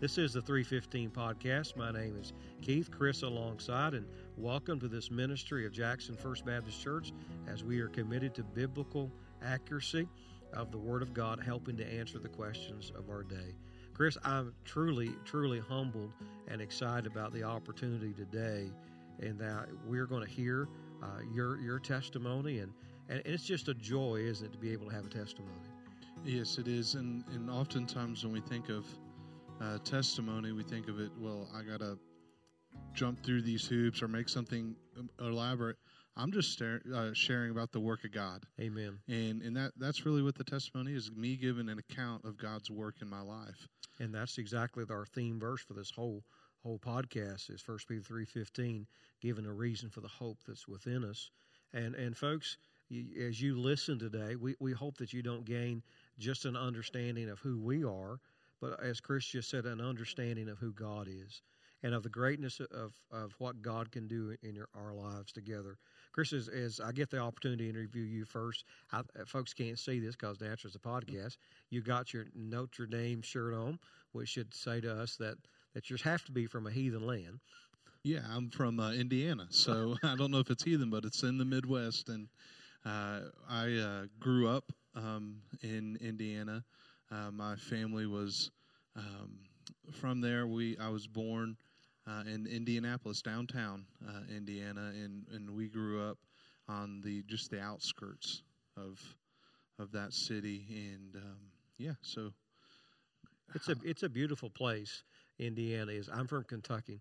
This is the 315 podcast. My name is Keith, Chris alongside, and welcome to this ministry of Jackson First Baptist Church as we are committed to biblical accuracy of the Word of God, helping to answer the questions of our day. Chris, I'm truly, truly humbled and excited about the opportunity today, and that we're going to hear uh, your your testimony, and, and it's just a joy, isn't it, to be able to have a testimony? Yes, it is, and and oftentimes when we think of uh, testimony, we think of it, well, I got to jump through these hoops or make something elaborate. I'm just stare, uh, sharing about the work of God. Amen. And and that that's really what the testimony is me giving an account of God's work in my life. And that's exactly our theme verse for this whole whole podcast is First Peter 3:15, giving a reason for the hope that's within us. And and folks, you, as you listen today, we, we hope that you don't gain just an understanding of who we are, but as Chris just said, an understanding of who God is and of the greatness of, of what God can do in your, our lives together. Chris, as, as I get the opportunity to interview you first, I, folks can't see this because answer is a podcast. You got your Notre Dame shirt on, which should say to us that, that yours have to be from a heathen land. Yeah, I'm from uh, Indiana, so I don't know if it's heathen, but it's in the Midwest, and uh, I uh, grew up um, in Indiana. Uh, my family was um, from there. We I was born uh, in Indianapolis, downtown uh, Indiana, and and we grew up on the just the outskirts of of that city, and um, yeah, so it's a it's a beautiful place. Indiana is. I'm from Kentucky,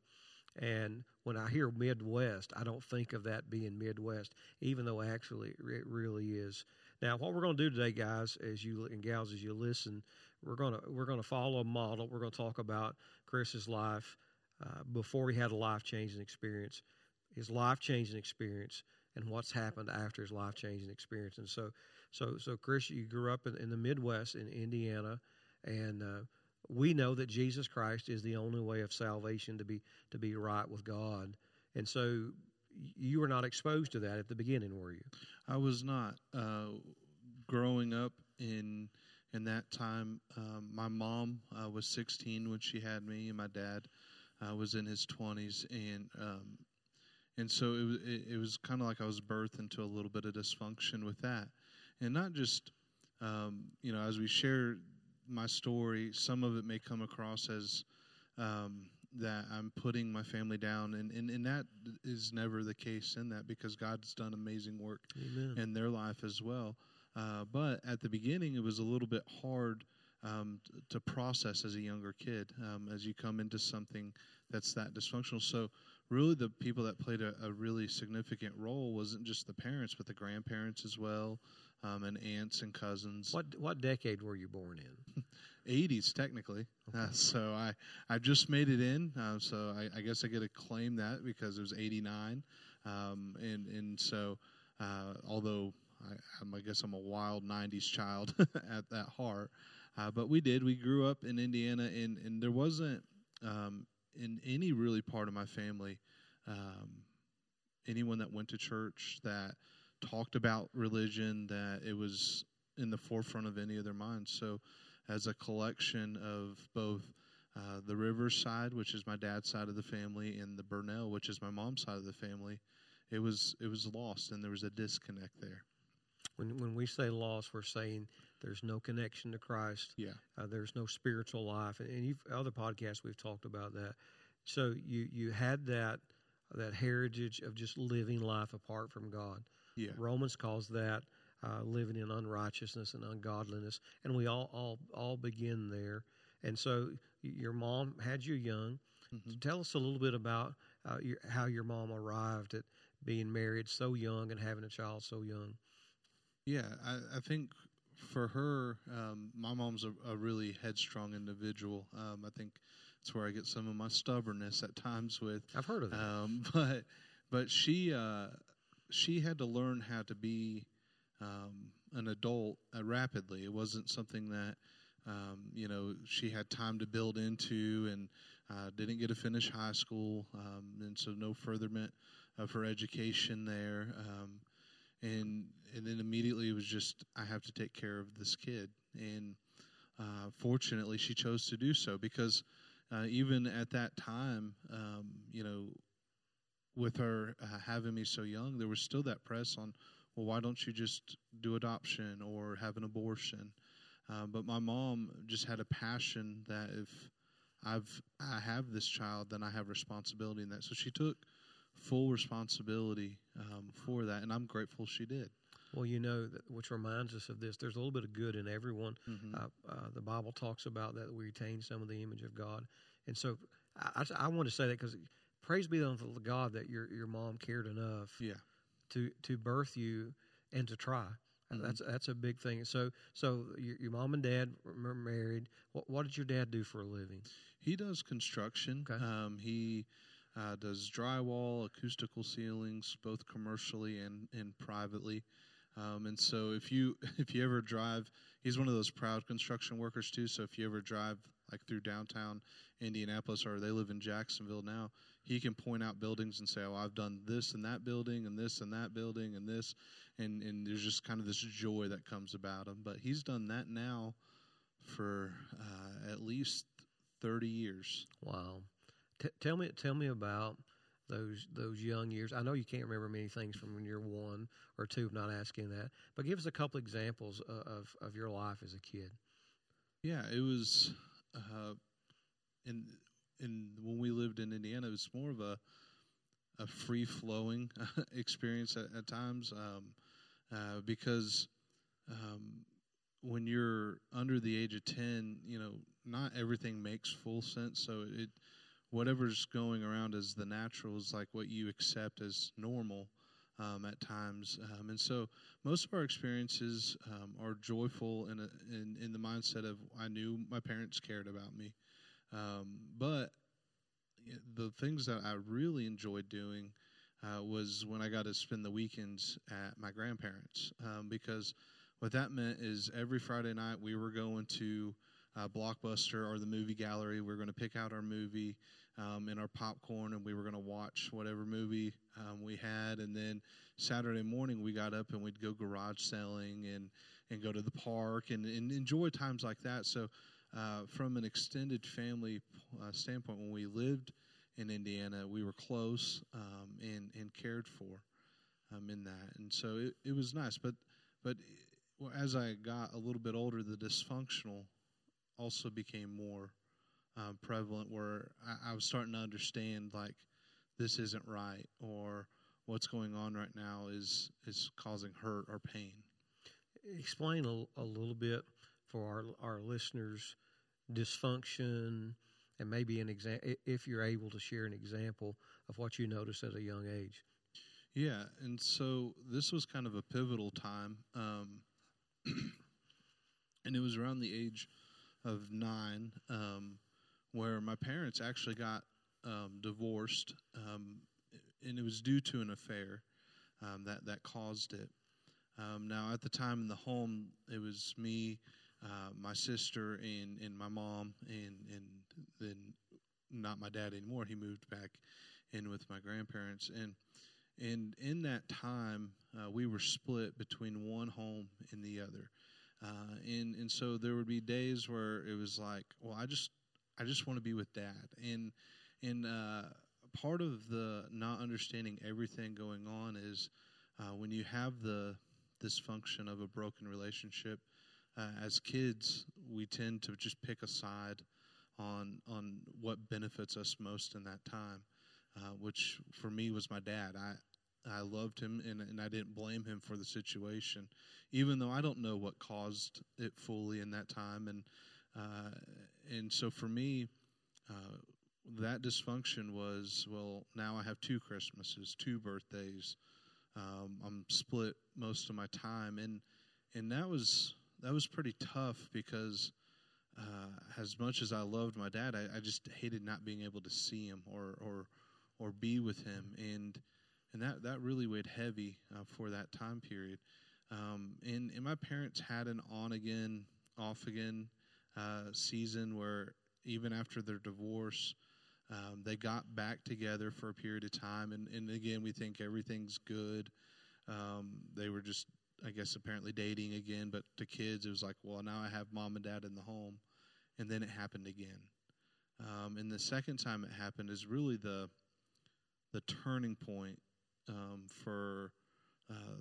and when I hear Midwest, I don't think of that being Midwest, even though actually it really is. Now, what we're going to do today, guys, as you and gals, as you listen, we're going to we're to follow a model. We're going to talk about Chris's life uh, before he had a life changing experience, his life changing experience, and what's happened after his life changing experience. And so, so, so, Chris, you grew up in, in the Midwest in Indiana, and uh, we know that Jesus Christ is the only way of salvation to be to be right with God. And so, you were not exposed to that at the beginning, were you? I was not. Uh, growing up in in that time, um, my mom uh, was 16 when she had me, and my dad uh, was in his 20s, and um, and so it was it, it was kind of like I was birthed into a little bit of dysfunction with that, and not just um, you know as we share my story, some of it may come across as um, that I'm putting my family down, and, and, and that is never the case in that because God's done amazing work Amen. in their life as well. Uh, but at the beginning, it was a little bit hard um, to process as a younger kid um, as you come into something that's that dysfunctional. So, really, the people that played a, a really significant role wasn't just the parents, but the grandparents as well, um, and aunts and cousins. What what decade were you born in? 80s technically. Okay. Uh, so I I just made it in. Uh, so I, I, guess I get to claim that because it was 89, um, and and so uh, although I, I, guess I'm a wild 90s child at that heart, uh, but we did. We grew up in Indiana, and and there wasn't um, in any really part of my family um, anyone that went to church that talked about religion that it was in the forefront of any of their minds. So as a collection of both uh, the Riverside, which is my dad's side of the family, and the Burnell, which is my mom's side of the family. It was it was lost, and there was a disconnect there. When when we say lost, we're saying there's no connection to Christ. Yeah, uh, there's no spiritual life, and, and other podcasts we've talked about that. So you you had that that heritage of just living life apart from God. Yeah, Romans calls that uh, living in unrighteousness and ungodliness, and we all all all begin there. And so, your mom had you young. Mm-hmm. Tell us a little bit about uh, your, how your mom arrived at being married so young and having a child so young. Yeah, I, I think for her, um, my mom's a, a, really headstrong individual. Um, I think that's where I get some of my stubbornness at times with. I've heard of that. Um, but but she uh, she had to learn how to be um, an adult uh, rapidly. It wasn't something that um, you know she had time to build into, and uh, didn't get to finish high school, um, and so no furtherment of her education there. Um, and and then immediately it was just I have to take care of this kid, and uh, fortunately she chose to do so because uh, even at that time, um, you know, with her uh, having me so young, there was still that press on, well, why don't you just do adoption or have an abortion? Uh, but my mom just had a passion that if I've I have this child, then I have responsibility in that. So she took full responsibility um, for that, and I'm grateful she did. Well, you know, which reminds us of this. There's a little bit of good in everyone. Mm-hmm. Uh, uh, the Bible talks about that we retain some of the image of God, and so I, I, I want to say that because praise be unto God that your your mom cared enough, yeah, to to birth you and to try. Mm-hmm. That's that's a big thing. So so your, your mom and dad were married. What, what, did your dad do for a living? He does construction. Okay. Um, he uh, does drywall, acoustical ceilings, both commercially and, and privately. Um, and so if you if you ever drive, he's one of those proud construction workers too. So if you ever drive like through downtown Indianapolis or they live in Jacksonville now, he can point out buildings and say, "Oh, I've done this and that building and this and that building and this," and and there's just kind of this joy that comes about him. But he's done that now for uh, at least thirty years. Wow. T- tell me tell me about those those young years. I know you can't remember many things from when you're one or two. I'm not asking that, but give us a couple examples of of your life as a kid. Yeah, it was, uh, in in when we lived in Indiana, it was more of a a free flowing experience at, at times um, uh, because um, when you're under the age of ten, you know, not everything makes full sense. So it whatever's going around as the natural is like what you accept as normal um, at times. Um, and so most of our experiences um, are joyful in, a, in, in the mindset of I knew my parents cared about me. Um, but the things that I really enjoyed doing uh, was when I got to spend the weekends at my grandparents um, because what that meant is every Friday night we were going to uh, Blockbuster or the movie gallery. We were going to pick out our movie um, and our popcorn, and we were going to watch whatever movie um, we had. And then Saturday morning, we got up and we'd go garage selling and and go to the park and, and enjoy times like that. So, uh, from an extended family uh, standpoint, when we lived in Indiana, we were close um, and and cared for um, in that, and so it, it was nice. But but as I got a little bit older, the dysfunctional also became more um, prevalent where I, I, was starting to understand like this isn't right or what's going on right now is is causing hurt or pain. Explain a, a little bit for our our listeners dysfunction and maybe an example if you're able to share an example of what you noticed at a young age. Yeah, and so this was kind of a pivotal time, um, and it was around the age of nine, um, where my parents actually got um, divorced, um, and it was due to an affair um, that that caused it. Um, now, at the time in the home, it was me, uh, my sister, and and my mom, and and then not my dad anymore. He moved back in with my grandparents, and and in that time, uh, we were split between one home and the other. Uh, and and so there would be days where it was like, well, I just I just want to be with dad, and and uh, part of the not understanding everything going on is uh, when you have the dysfunction of a broken relationship. Uh, as kids, we tend to just pick a side on on what benefits us most in that time, uh, which for me was my dad. I I loved him and, and I didn't blame him for the situation, even though I don't know what caused it fully in that time. And uh, and so for me, uh, that dysfunction was well. Now I have two Christmases, two birthdays. Um, I'm split most of my time, and and that was that was pretty tough because uh, as much as I loved my dad, I, I, just hated not being able to see him or or or be with him, and and that that really weighed heavy uh, for that time period. Um, and, and my parents had an on again, off again uh, season where even after their divorce, um, they got back together for a period of time. And, and again, we think everything's good. Um, they were just, I guess, apparently dating again. But to kids, it was like, well, now I have mom and dad in the home. And then it happened again. Um, and the second time it happened is really the the turning point um, for uh,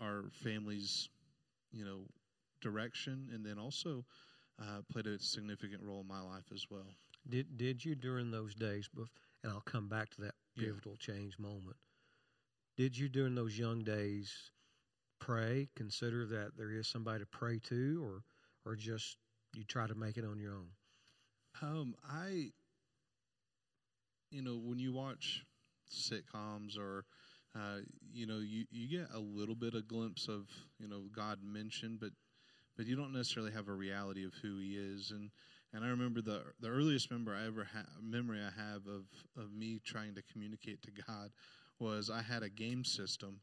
our family's, you know, direction, and then also uh, played a significant role in my life as well. Did did you during those days? And I'll come back to that Yeah. pivotal change moment. Did you during those young days pray? Consider that there is somebody to pray to, or or just you try to make it on your own. Um, I, you know, when you watch sitcoms or, uh, you know, you, you get a little bit of glimpse of, you know, God mentioned, but, but you don't necessarily have a reality of who He is. And and I remember the the earliest member I ever ha- memory I have of of me trying to communicate to God was I had a game system,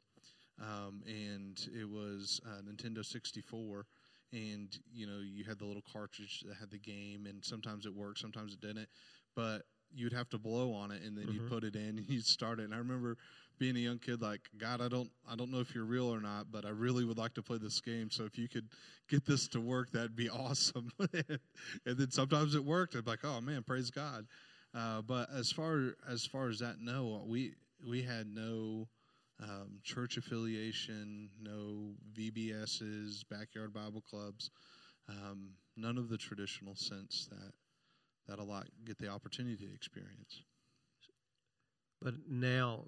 um, and it was a Nintendo 64 and you know you had the little cartridge that had the game and sometimes it worked sometimes it didn't but you'd have to blow on it and then you'd Mhm. put it in and you'd start it and i remember being a young kid like god i don't i don't know if you're real or not but i really would like to play this game. So if you could get this to work that'd be awesome. And then sometimes it worked. I'm like oh man praise god. Uh, but as far as far as that no we we had no um, church affiliation, no VBSs, backyard Bible clubs, um, none of the traditional sense that that a lot get the opportunity to experience. But now,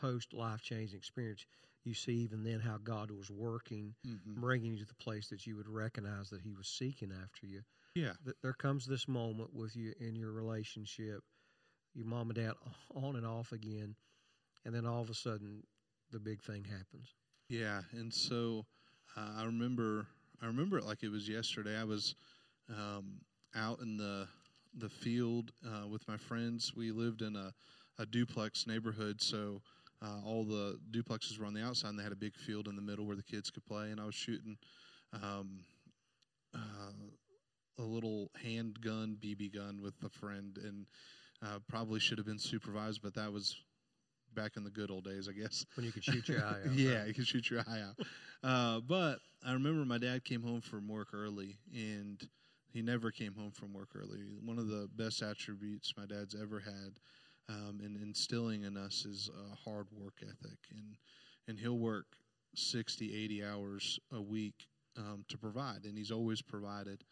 post life changing experience, you see even then how God was working, Mm-hmm. bringing you to the place that you would recognize that He was seeking after you. Yeah, Th- There comes this moment with you in your relationship, your mom and dad on and off again, and then all of a sudden, the big thing happens. yeah, and so uh, I remember I remember it like it was yesterday. I was um, out in the the field uh, with my friends. We lived in a, a duplex neighborhood, so uh, all the duplexes were on the outside, and they had a big field in the middle where the kids could play. And I was shooting um, uh, a little handgun BB gun with a friend, and uh, probably should have been supervised, but that was back in the good old days, I guess. When you could shoot your eye out. yeah, right? you can shoot your eye out. Uh, but I remember my dad came home from work early, and he never came home from work early. One of the best attributes my dad's ever had um, in instilling in us is a hard work ethic, and and he'll work 60, 80 hours a week um, to provide, and he's always provided.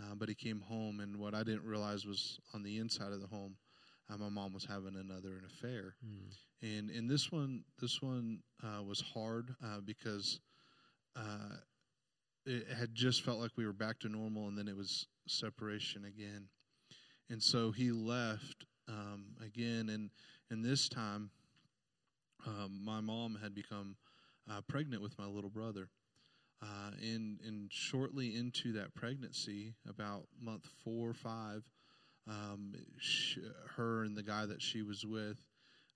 Uh, but he came home, and what I didn't realize was on the inside of the home, uh, my mom was having another an affair Mm. and and this one this one uh, was hard uh, because uh, it had just felt like we were back to normal, and then it was separation again, and so he left um, again, and and this time, um, my mom had become uh, pregnant with my little brother. Uh, and and shortly into that pregnancy, about month four or five, um, sh- her and the guy that she was with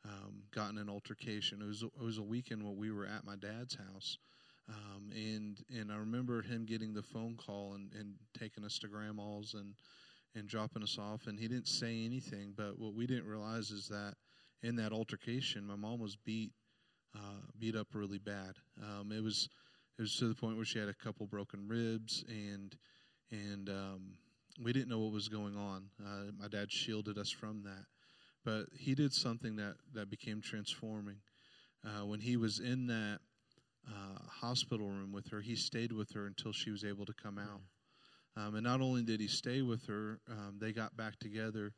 um, got in an altercation. It was it was a weekend when we were at my dad's house, um, and and I remember him getting the phone call and, and taking us to grandma's and and dropping us off. And he didn't say anything, but what we didn't realize is that in that altercation, my mom was beat uh, beat up really bad. Um, it was it was to the point where she had a couple broken ribs and and um, we didn't know what was going on. Uh, my dad shielded us from that but he did something that, that became transforming. Uh, when he was in that uh, hospital room with her, he stayed with her until she was able to come out. Um, and not only did he stay with her, um, they got back together.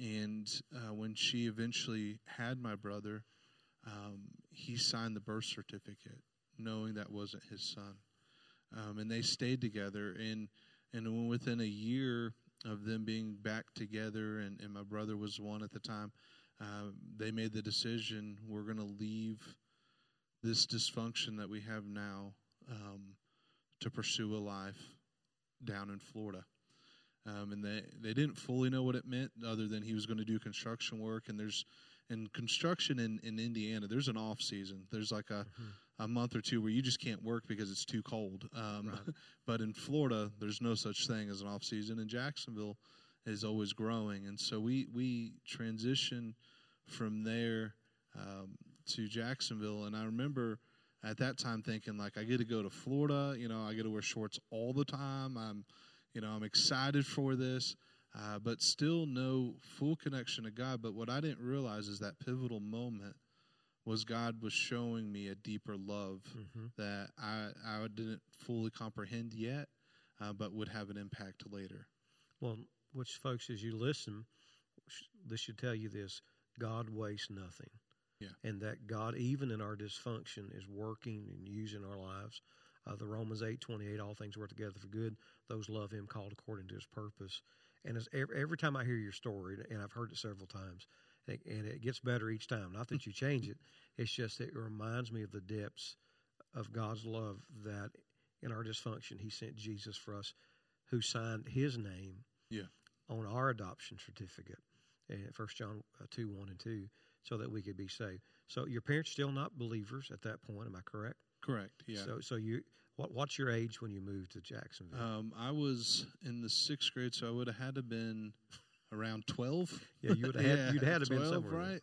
And uh, when she eventually had my brother, um, he signed the birth certificate, knowing that wasn't his son. Um, and they stayed together. And and within a year of them being back together, and, and my brother was one at the time, uh, they made the decision we're going to leave this dysfunction that we have now um, to pursue a life down in Florida. Um, and they, they didn't fully know what it meant other than he was going to do construction work. And there's in construction in, in Indiana, there's an off season. There's like a, Mhm. a month or two where you just can't work because it's too cold. Um, Right. but in Florida, there's no such thing as an off season. And Jacksonville is always growing, and so we we transition from there um, to Jacksonville. And I remember at that time thinking like, I get to go to Florida. You know, I get to wear shorts all the time. I'm, you know, I'm excited for this. uh, but still no full connection to God. But what I didn't realize is that pivotal moment was God was showing me a deeper love Mm-hmm. that I, I didn't fully comprehend yet, uh, but would have an impact later. Well, which folks, as you listen, this should tell you this: God wastes nothing. Yeah. And that God, even in our dysfunction, is working and using our lives. Uh, the Romans eight twenty eight, all things work together for good. Those love Him, called according to His purpose. And as every, every time I hear your story, and I've heard it several times, and it, and it gets better each time. Not that you change it; it's just that it reminds me of the depths of God's love. That in our dysfunction, He sent Jesus for us, who signed His name Yeah. on our adoption certificate, and First John uh, two one and two, so that we could be saved. So your parents still not believers at that point, am I correct? Correct. Yeah. So so you what what's your age when you moved to Jacksonville? Um, I was in the sixth grade, so I would have had to been around twelve. yeah, you would have had, you'd had to been 12, somewhere, right?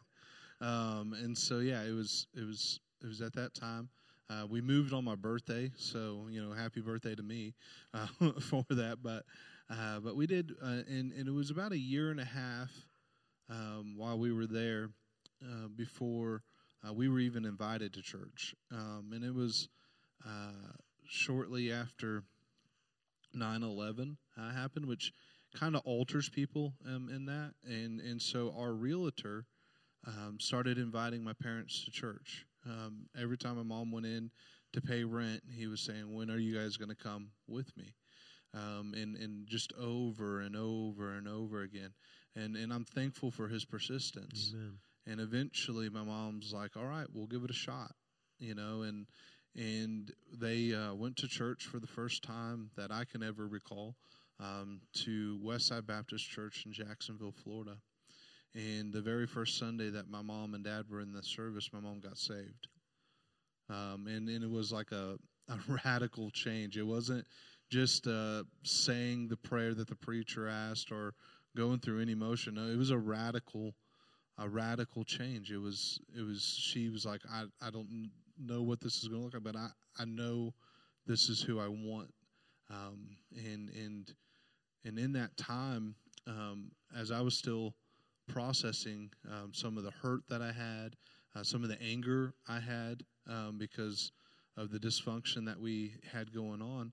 Um, and so yeah, it was it was it was at that time. Uh, we moved on my birthday, so you know, happy birthday to me uh, for that. But uh, but we did, uh, and and it was about a year and a half um, while we were there uh, before uh, we were even invited to church, um, and it was uh, shortly after 9-11 uh, happened, which kind of alters people um, in that, and and so our realtor um, started inviting my parents to church. Um, every time my mom went in to pay rent, he was saying, "When are you guys going to come with me?" Um, and and just over and over and over again. And and I'm thankful for his persistence. Amen. And eventually, my mom's like, "All right, we'll give it a shot," you know. And and they uh, went to church for the first time that I can ever recall um, to Westside Baptist Church in Jacksonville, Florida. And the very first Sunday that my mom and dad were in the service, my mom got saved. Um, and, and it was like a, a radical change. It wasn't just uh, saying the prayer that the preacher asked or going through any motion. No, it was a radical, a radical change. It was, it was. She was like, I, I don't know what this is going to look like, but I, I know this is who I want. Um, and and and in that time, um, as I was still processing um, some of the hurt that I had, uh, some of the anger I had um, because of the dysfunction that we had going on.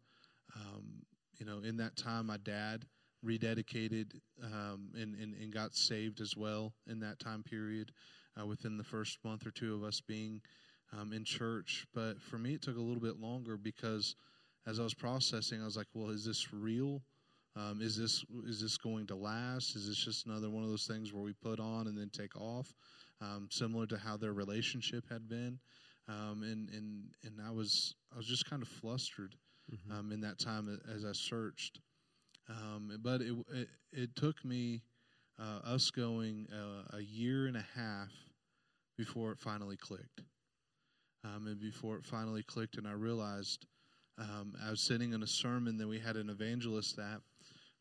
Um, you know, in that time, my dad rededicated um, and, and, and got saved as well in that time period uh, within the first month or two of us being um, in church. But for me, it took a little bit longer because as I was processing, I was like, well, is this real? Um, is this is this going to last? Is this just another one of those things where we put on and then take off, um, similar to how their relationship had been? Um, and and and I was I was just kind of flustered Mhm. um, in that time as I searched. Um, but it, it it took me uh, us going uh, a year and a half before it finally clicked, um, and before it finally clicked, and I realized um, I was sitting in a sermon that we had an evangelist at,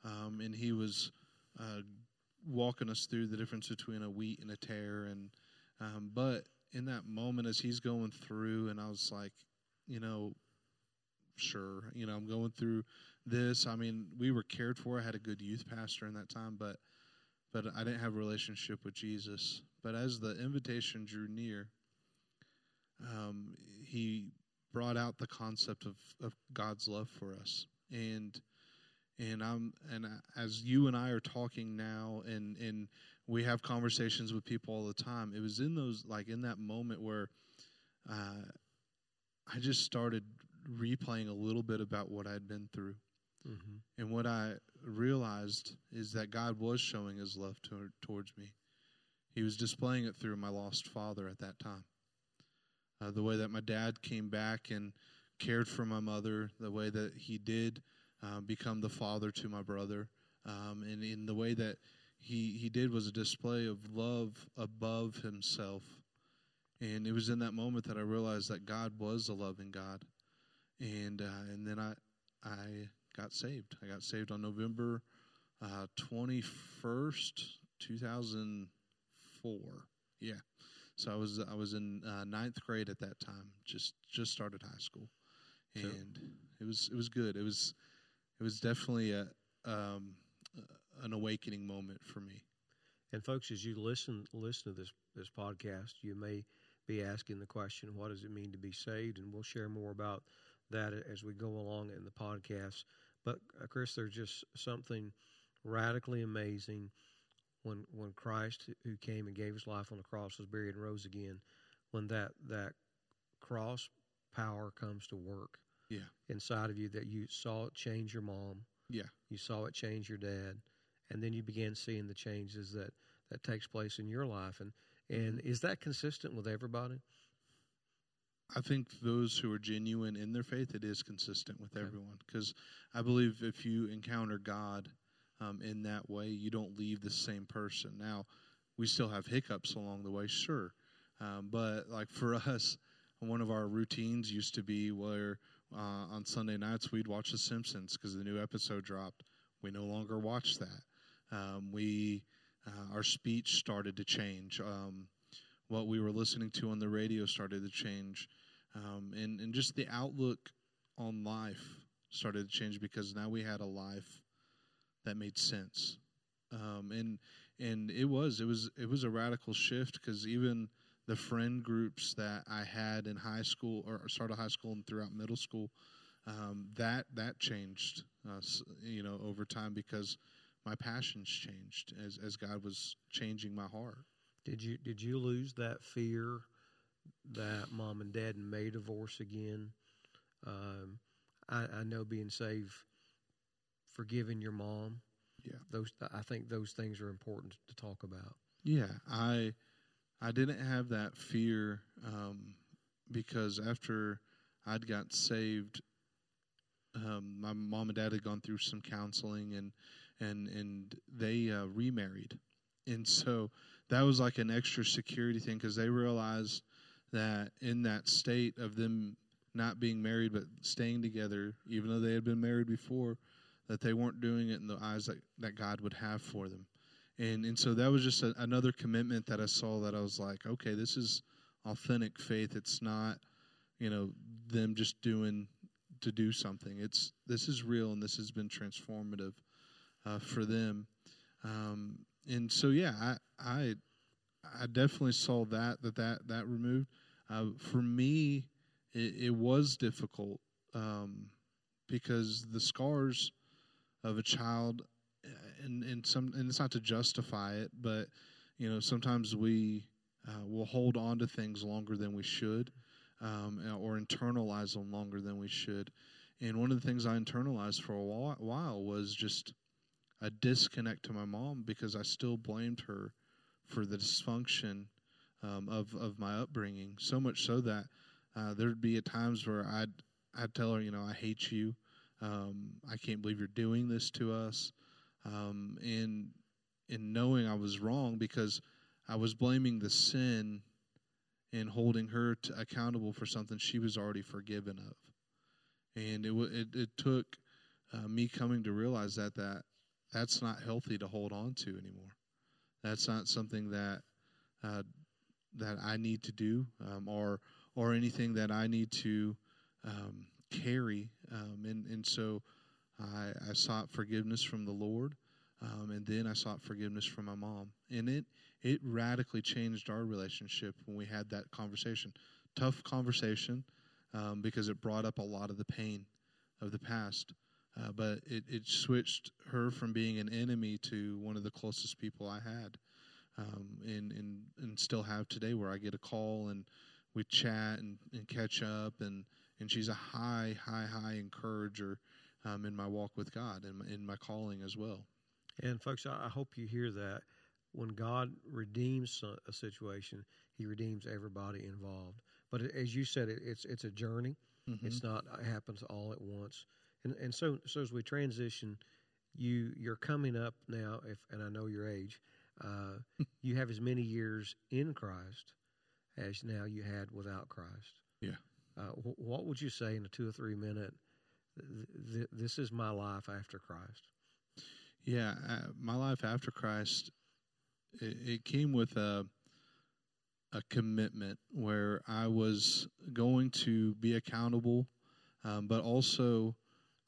um, and he was uh, walking us through the difference between a wheat and a tare, and um, but in that moment as he's going through, and I was like, you know, sure, you know, I'm going through this. I mean, we were cared for. I had a good youth pastor in that time, but but I didn't have a relationship with Jesus. But as the invitation drew near, um, he brought out the concept of, of God's love for us, and and I'm and as you and I are talking now, and and we have conversations with people all the time. It was in those like in that moment where uh, I just started replaying a little bit about what I'd been through. Mhm. And what I realized is that God was showing his love to, towards me. He was displaying it through my lost father at that time. Uh, the way that my dad came back and cared for my mother, the way that he did uh, become the father to my brother, um, and in the way that he, he did was a display of love above himself. And it was in that moment that I realized that God was a loving God. And uh, and then I I got saved. I got saved on November twenty first, two thousand four. Yeah, so I was I was in uh, ninth grade at that time. Just just started high school, and So- it was it was good. It was it was definitely a um, an awakening moment for me. And folks, as you listen listen to this this podcast, you may be asking the question, "What does it mean to be saved?" And we'll share more about that as we go along in the podcast. But uh, Chris, there's just something radically amazing when when Christ, who came and gave His life on the cross, was buried and rose again. When that that cross power comes to work, yeah, inside of you, that you saw it change your mom, yeah, you saw it change your dad, and then you began seeing the changes that that takes place in your life. And and is that consistent with everybody? I think those who are genuine in their faith, it is consistent with Okay. everyone. Because I believe if you encounter God um, in that way, you don't leave the same person. Now, we still have hiccups along the way, sure. Um, but like for us, one of our routines used to be where uh, on Sunday nights we'd watch The Simpsons because the new episode dropped. We no longer watch that. Um, we uh, our speech started to change. Um, what we were listening to on the radio started to change, um, and and just the outlook on life started to change because now we had a life that made sense, um, and and it was it was it was a radical shift because even the friend groups that I had in high school or started high school and throughout middle school, um, that that changed, uh, you know, over time because my passions changed as as God was changing my heart. Did you did you lose that fear that mom and dad may divorce again? Um, I, I know being saved, forgiving your mom. Yeah. those I think those things are important to talk about. Yeah, I I didn't have that fear um, because after I'd got saved, um, my mom and dad had gone through some counseling and and and they uh, remarried, and so that was like an extra security thing because they realized that in that state of them not being married but staying together, even though they had been married before, that they weren't doing it in the eyes that, that God would have for them and and so that was just a, another commitment that I saw that I was like, okay, this is authentic faith. It's not, you know, them just doing to do something. It's this is real, and this has been transformative uh, for them. Um, and so, yeah, I I I definitely saw that that that that removed. Uh, for me, it, it was difficult um, because the scars of a child and and some and it's not to justify it, but you know sometimes we uh, will hold on to things longer than we should, um, or internalize them longer than we should. And one of the things I internalized for a whi- while was just a disconnect to my mom because I still blamed her for the dysfunction um, of of my upbringing. So much so that uh, there'd be at times where I'd I'd tell her, you know, I hate you. Um, I can't believe you're doing this to us um, and in knowing I was wrong because I was blaming the sin and holding her to, accountable for something she was already forgiven of, and it it, it took uh, me coming to realize that that that's not healthy to hold on to anymore. That's not something that uh, that I need to do, um, or or anything that I need to um, carry, um, and and so I, I sought forgiveness from the Lord, um, and then I sought forgiveness from my mom, and it it radically changed our relationship when we had that conversation. Tough conversation um, because it brought up a lot of the pain of the past, uh, but it, it switched her from being an enemy to one of the closest people I had, um, and and and still have today, where I get a call and we chat and, and catch up, and and she's a high high high encourager um, in my walk with God and my- in my calling as well. And folks, I hope you hear that. When God redeems a situation, He redeems everybody involved. But as you said, it's it's a journey. It's not it happens all at once. And and so so as we transition, you you're coming up now. If and I know your age, uh, you have as many years in Christ as now you had without Christ. Yeah. Uh, wh- what would you say in a two or three minute? Th- th- this is my life after Christ. Yeah, uh, my life after Christ, it, it came with a a commitment where I was going to be accountable, um, but also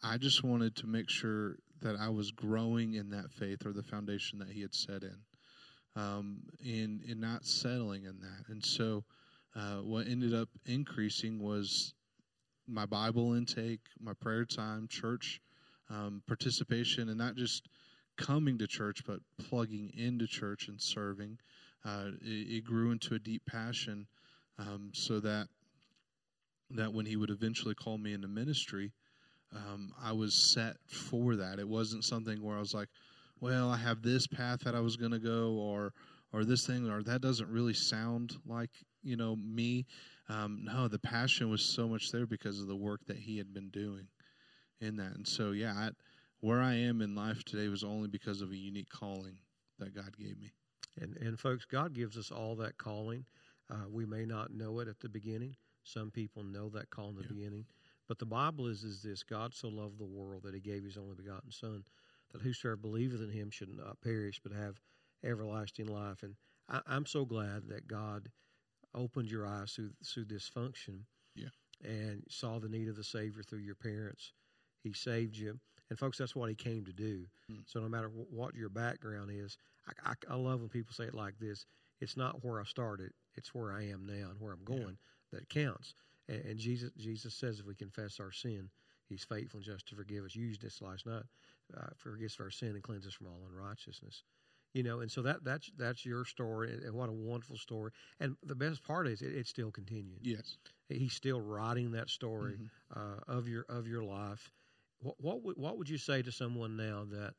I just wanted to make sure that I was growing in that faith or the foundation that He had set in, um, and not settling in that. And so, uh, what ended up increasing was my Bible intake, my prayer time, church um, participation, and not just coming to church, but plugging into church and serving. Uh, it, it, grew into a deep passion, um, so that that when He would eventually call me into ministry um, I was set for that. It wasn't something where I was like, well, I have this path that I was going to go, or or this thing, or that doesn't really sound like you know me. Um, no, the passion was so much there because of the work that he had been doing in that, and so yeah, I, where I am in life today was only because of a unique calling that God gave me. And and folks, God gives us all that calling. Uh, we may not know it at the beginning. Some people know that call in the yeah. beginning. But the Bible is is this: God so loved the world that He gave His only begotten Son, that whosoever believeth in Him should not perish but have everlasting life. And I, am so glad that God opened your eyes through through this function, yeah. and saw the need of the Savior through your parents. He saved you, and folks, that's what He came to do. Hmm. So no matter what your background is, I, I, I, love when people say it like this: It's not where I started; it's where I am now and where I'm going yeah. that counts. And, and, Jesus Jesus says if we confess our sin, He's faithful and just to forgive us. Use this last night, uh, forgive us our sin and cleanse us from all unrighteousness. You know, and so that that's that's your story, and, what a wonderful story. And the best part is it, it's still continues. Yes, He's still writing that story mm-hmm. uh, of your of your life. What what would, what would you say to someone now that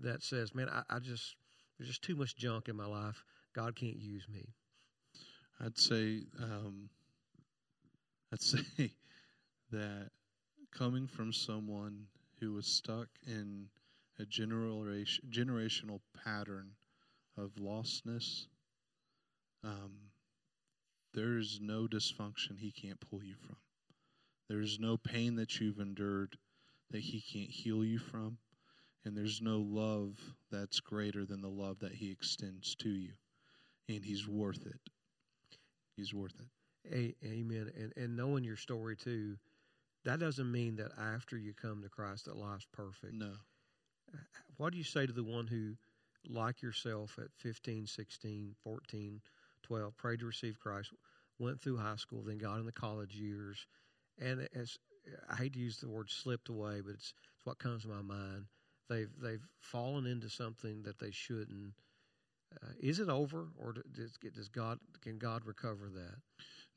that says, "Man, I, I just there's just too much junk in my life. God can't use me." I'd say um, I'd say that coming from someone who was stuck in a generation, generational pattern of lostness, um, there is no dysfunction he can't pull you from. There is no pain that you've endured that he can't heal you from. And there's no love that's greater than the love that he extends to you. And he's worth it. He's worth it. A- amen. And and knowing your story too, that doesn't mean that after you come to Christ that life's perfect. No. What do you say to the one who, like yourself at 15, 16, 14, 12, prayed to receive Christ, went through high school, then got in the college years, and as I hate to use the word slipped away, but it's, it's what comes to my mind. They've they've fallen into something that they shouldn't. Uh, is it over, or does, does God can God recover that?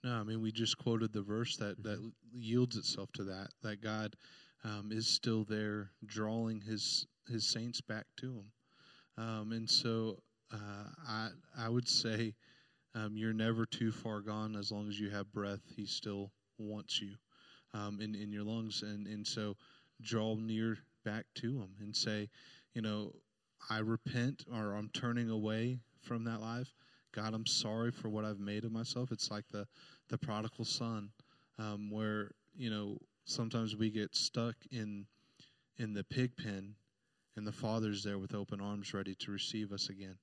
No, I mean we just quoted the verse that that mm-hmm. yields itself to that that God um, is still there, drawing his his saints back to Him, um, and so uh, I I would say um, you're never too far gone as long as you have breath. He still wants you um, in in your lungs, and and so draw near back to Him and say, you know, I repent or I'm turning away from that life. God, I'm sorry for what I've made of myself. It's like the the prodigal son, um, where you know sometimes we get stuck in in the pig pen, and the father's there with open arms, ready to receive us again,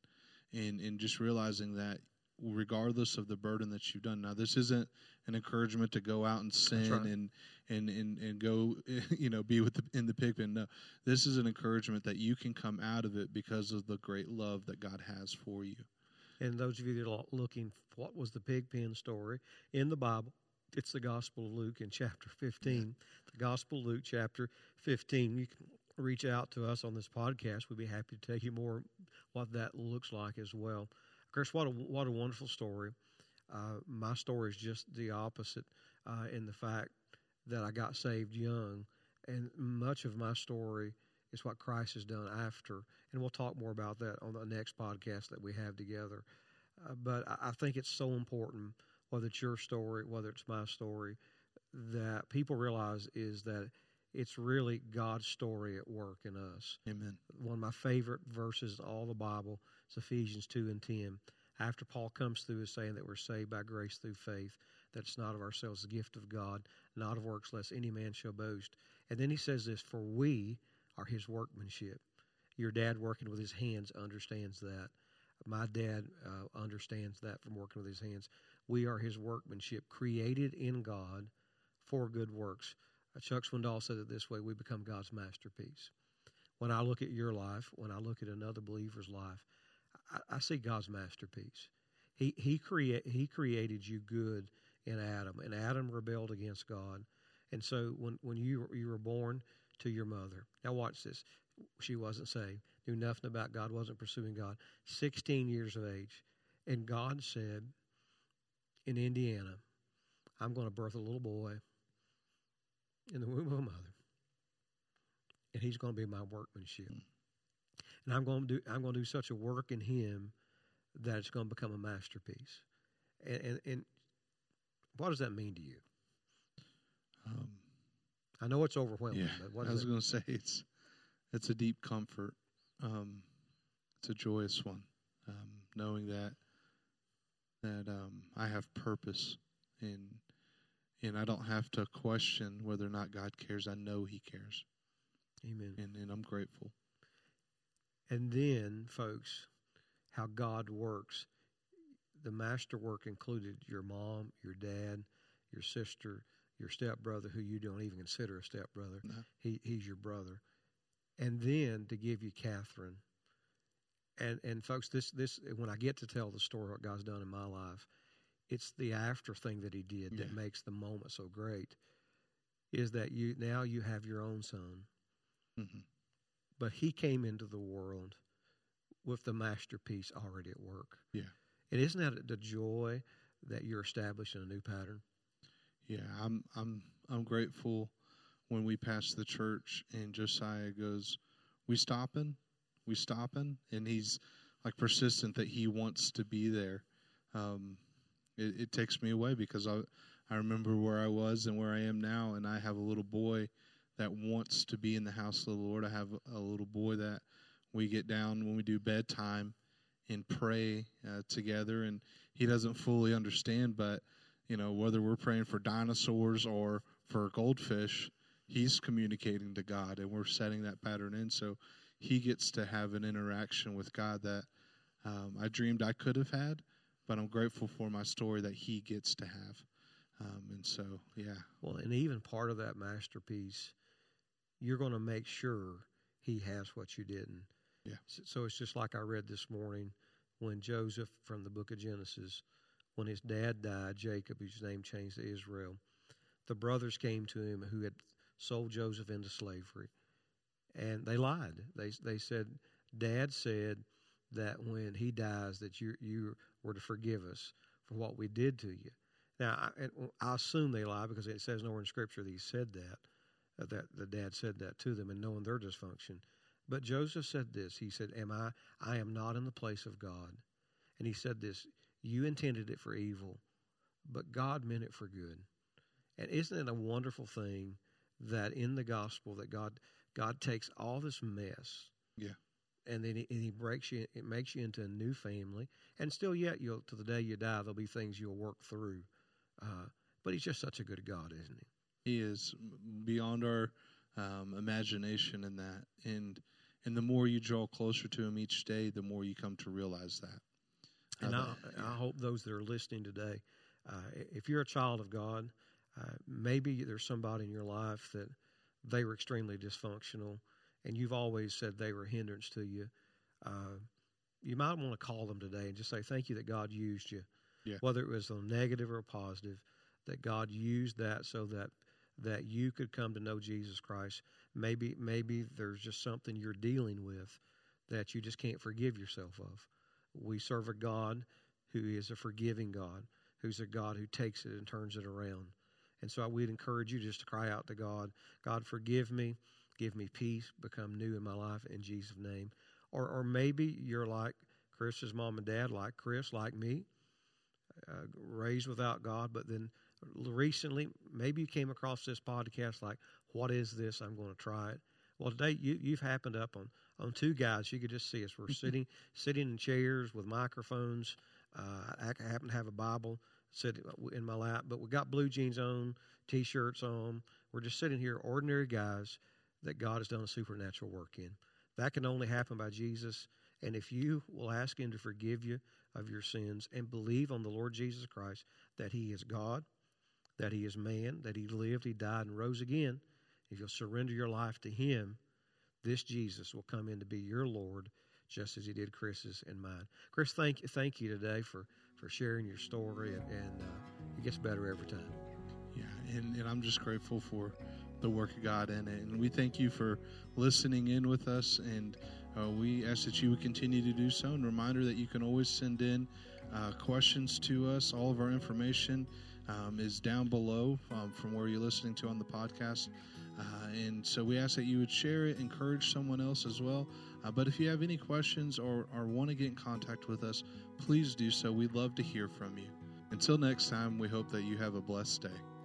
and and just realizing that regardless of the burden that you've done. Now, this isn't an encouragement to go out and sin right. and, and, and, and go, you know, be with the, in the pig pen. No, this is an encouragement that you can come out of it because of the great love that God has for you. And those of you that are looking, what was the pig pen story in the Bible? It's the Gospel of Luke in chapter 15. The Gospel of Luke, chapter 15. You can reach out to us on this podcast. We'd be happy to tell you more what that looks like as well. Of course, what a, what a wonderful story. Uh, my story is just the opposite uh, in the fact that I got saved young, and much of my story is what Christ has done after. And we'll talk more about that on the next podcast that we have together. Uh, but I, I think it's so important, whether it's your story, whether it's my story, that people realize is that it's really God's story at work in us. Amen. One of my favorite verses in all the Bible is Ephesians 2 and 10. After Paul comes through is saying that we're saved by grace through faith, that it's not of ourselves, the gift of God, not of works, lest any man shall boast. And then he says this, for we are his workmanship. Your dad working with his hands understands that. My dad uh, understands that from working with his hands. We are his workmanship, created in God for good works, Uh, Chuck Swindoll said it this way we become God's masterpiece. When I look at your life, when I look at another believer's life, I, I see God's masterpiece. He, he, crea- he created you good in Adam, and Adam rebelled against God. And so when, when you, you were born to your mother, now watch this. She wasn't saved, knew nothing about God, wasn't pursuing God. 16 years of age. And God said in Indiana, I'm going to birth a little boy in the womb of a mother, and he's going to be my workmanship. And I'm going to do I'm going to do such a work in him that it's going to become a masterpiece. And and, and what does that mean to you? Um, I know it's overwhelming, yeah, but what I was going to say it's it's a deep comfort. Um, it's a joyous one, um, knowing that that um, I have purpose and and I don't have to question whether or not God cares. I know He cares, Amen. and, and I'm grateful. And then, folks, how God works. The master work included your mom, your dad, your sister, your stepbrother, who you don't even consider a stepbrother. No. He, he's your brother. And then to give you Catherine. And and folks, this this when I get to tell the story what God's done in my life, it's the after thing that He did that makes the moment so great. Is that you now you have your own son, hmm but he came into the world with the masterpiece already at work. Yeah. And isn't that the joy that you're establishing a new pattern? Yeah, I'm I'm I'm grateful when we pass the church and Josiah goes, "We stopping? We stopping?" And he's like persistent that he wants to be there. Um, it, it takes me away because I I remember where I was and where I am now, and I have a little boy that wants to be in the house of the Lord. I have a little boy that we get down when we do bedtime and pray uh, together, and he doesn't fully understand, but you know, whether we're praying for dinosaurs or for goldfish, he's communicating to God and we're setting that pattern in. So he gets to have an interaction with God that um, I dreamed I could have had, but I'm grateful for my story that he gets to have. Um, and so, yeah, Well, and even part of that masterpiece, you're going to make sure he has what you didn't. Yeah. So it's just like I read this morning when Joseph from the book of Genesis, when his dad died, Jacob, whose name changed to Israel, the brothers came to him who had sold Joseph into slavery. And they lied. They they said, Dad said that when he dies that you you were to forgive us for what we did to you. Now, I, I assume they lie because it says nowhere in Scripture that he said that, uh, that the dad said that to them, and knowing their dysfunction. But Joseph said this. He said, "Am I? I am not in the place of God." And he said this: "You intended it for evil, but God meant it for good." And isn't it a wonderful thing that in the gospel that God God takes all this mess, Yeah. and then he, and he breaks you, it makes you into a new family, and still yet you'll to the day you die there'll be things you'll work through. Uh, but he's just such a good God, isn't he? he is beyond our um, imagination in that. And, and the more you draw closer to him each day, the more you come to realize that. And I, I hope those that are listening today, uh, if you're a child of God, uh, maybe there's somebody in your life that they were extremely dysfunctional, and you've always said they were a hindrance to you. Uh, you might want to call them today and just say, Thank you that God used you. Yeah. Whether it was a negative or a positive, that God used that so that that you could come to know Jesus Christ. Maybe maybe there's just something you're dealing with that you just can't forgive yourself of. We serve a God who is a forgiving God, who's a God who takes it and turns it around. And so I would encourage you just to cry out to God, God, forgive me, give me peace, become new in my life in Jesus' name. Or, or maybe you're like Chris's mom and dad, like Chris, like me, uh, raised without God, but then recently maybe you came across this podcast like, what is this? I'm going to try it. Well, today you, you've happened up on, on two guys. You could just see us. We're sitting sitting in chairs with microphones. Uh, I happen to have a Bible sitting in my lap, but we got blue jeans on, t-shirts on. We're just sitting here, ordinary guys that God has done a supernatural work in. That can only happen by Jesus. And if you will ask Him to forgive you of your sins and believe on the Lord Jesus Christ that He is God, that He is man, that He lived, He died, and rose again, if you'll surrender your life to Him, this Jesus will come in to be your Lord, just as He did Chris's and mine. Chris, thank thank you today for for sharing your story, and, and uh, it gets better every time. Yeah, and, and I'm just grateful for the work of God in it, and we thank you for listening in with us, and uh, we ask that you would continue to do so. And reminder that you can always send in uh, questions to us. All of our information um, is down below um, from where you're listening to on the podcast. Uh, and so we ask that you would share it, encourage someone else as well. Uh, but if you have any questions or, or want to get in contact with us, please do so. We'd love to hear from you. Until next time, we hope that you have a blessed day.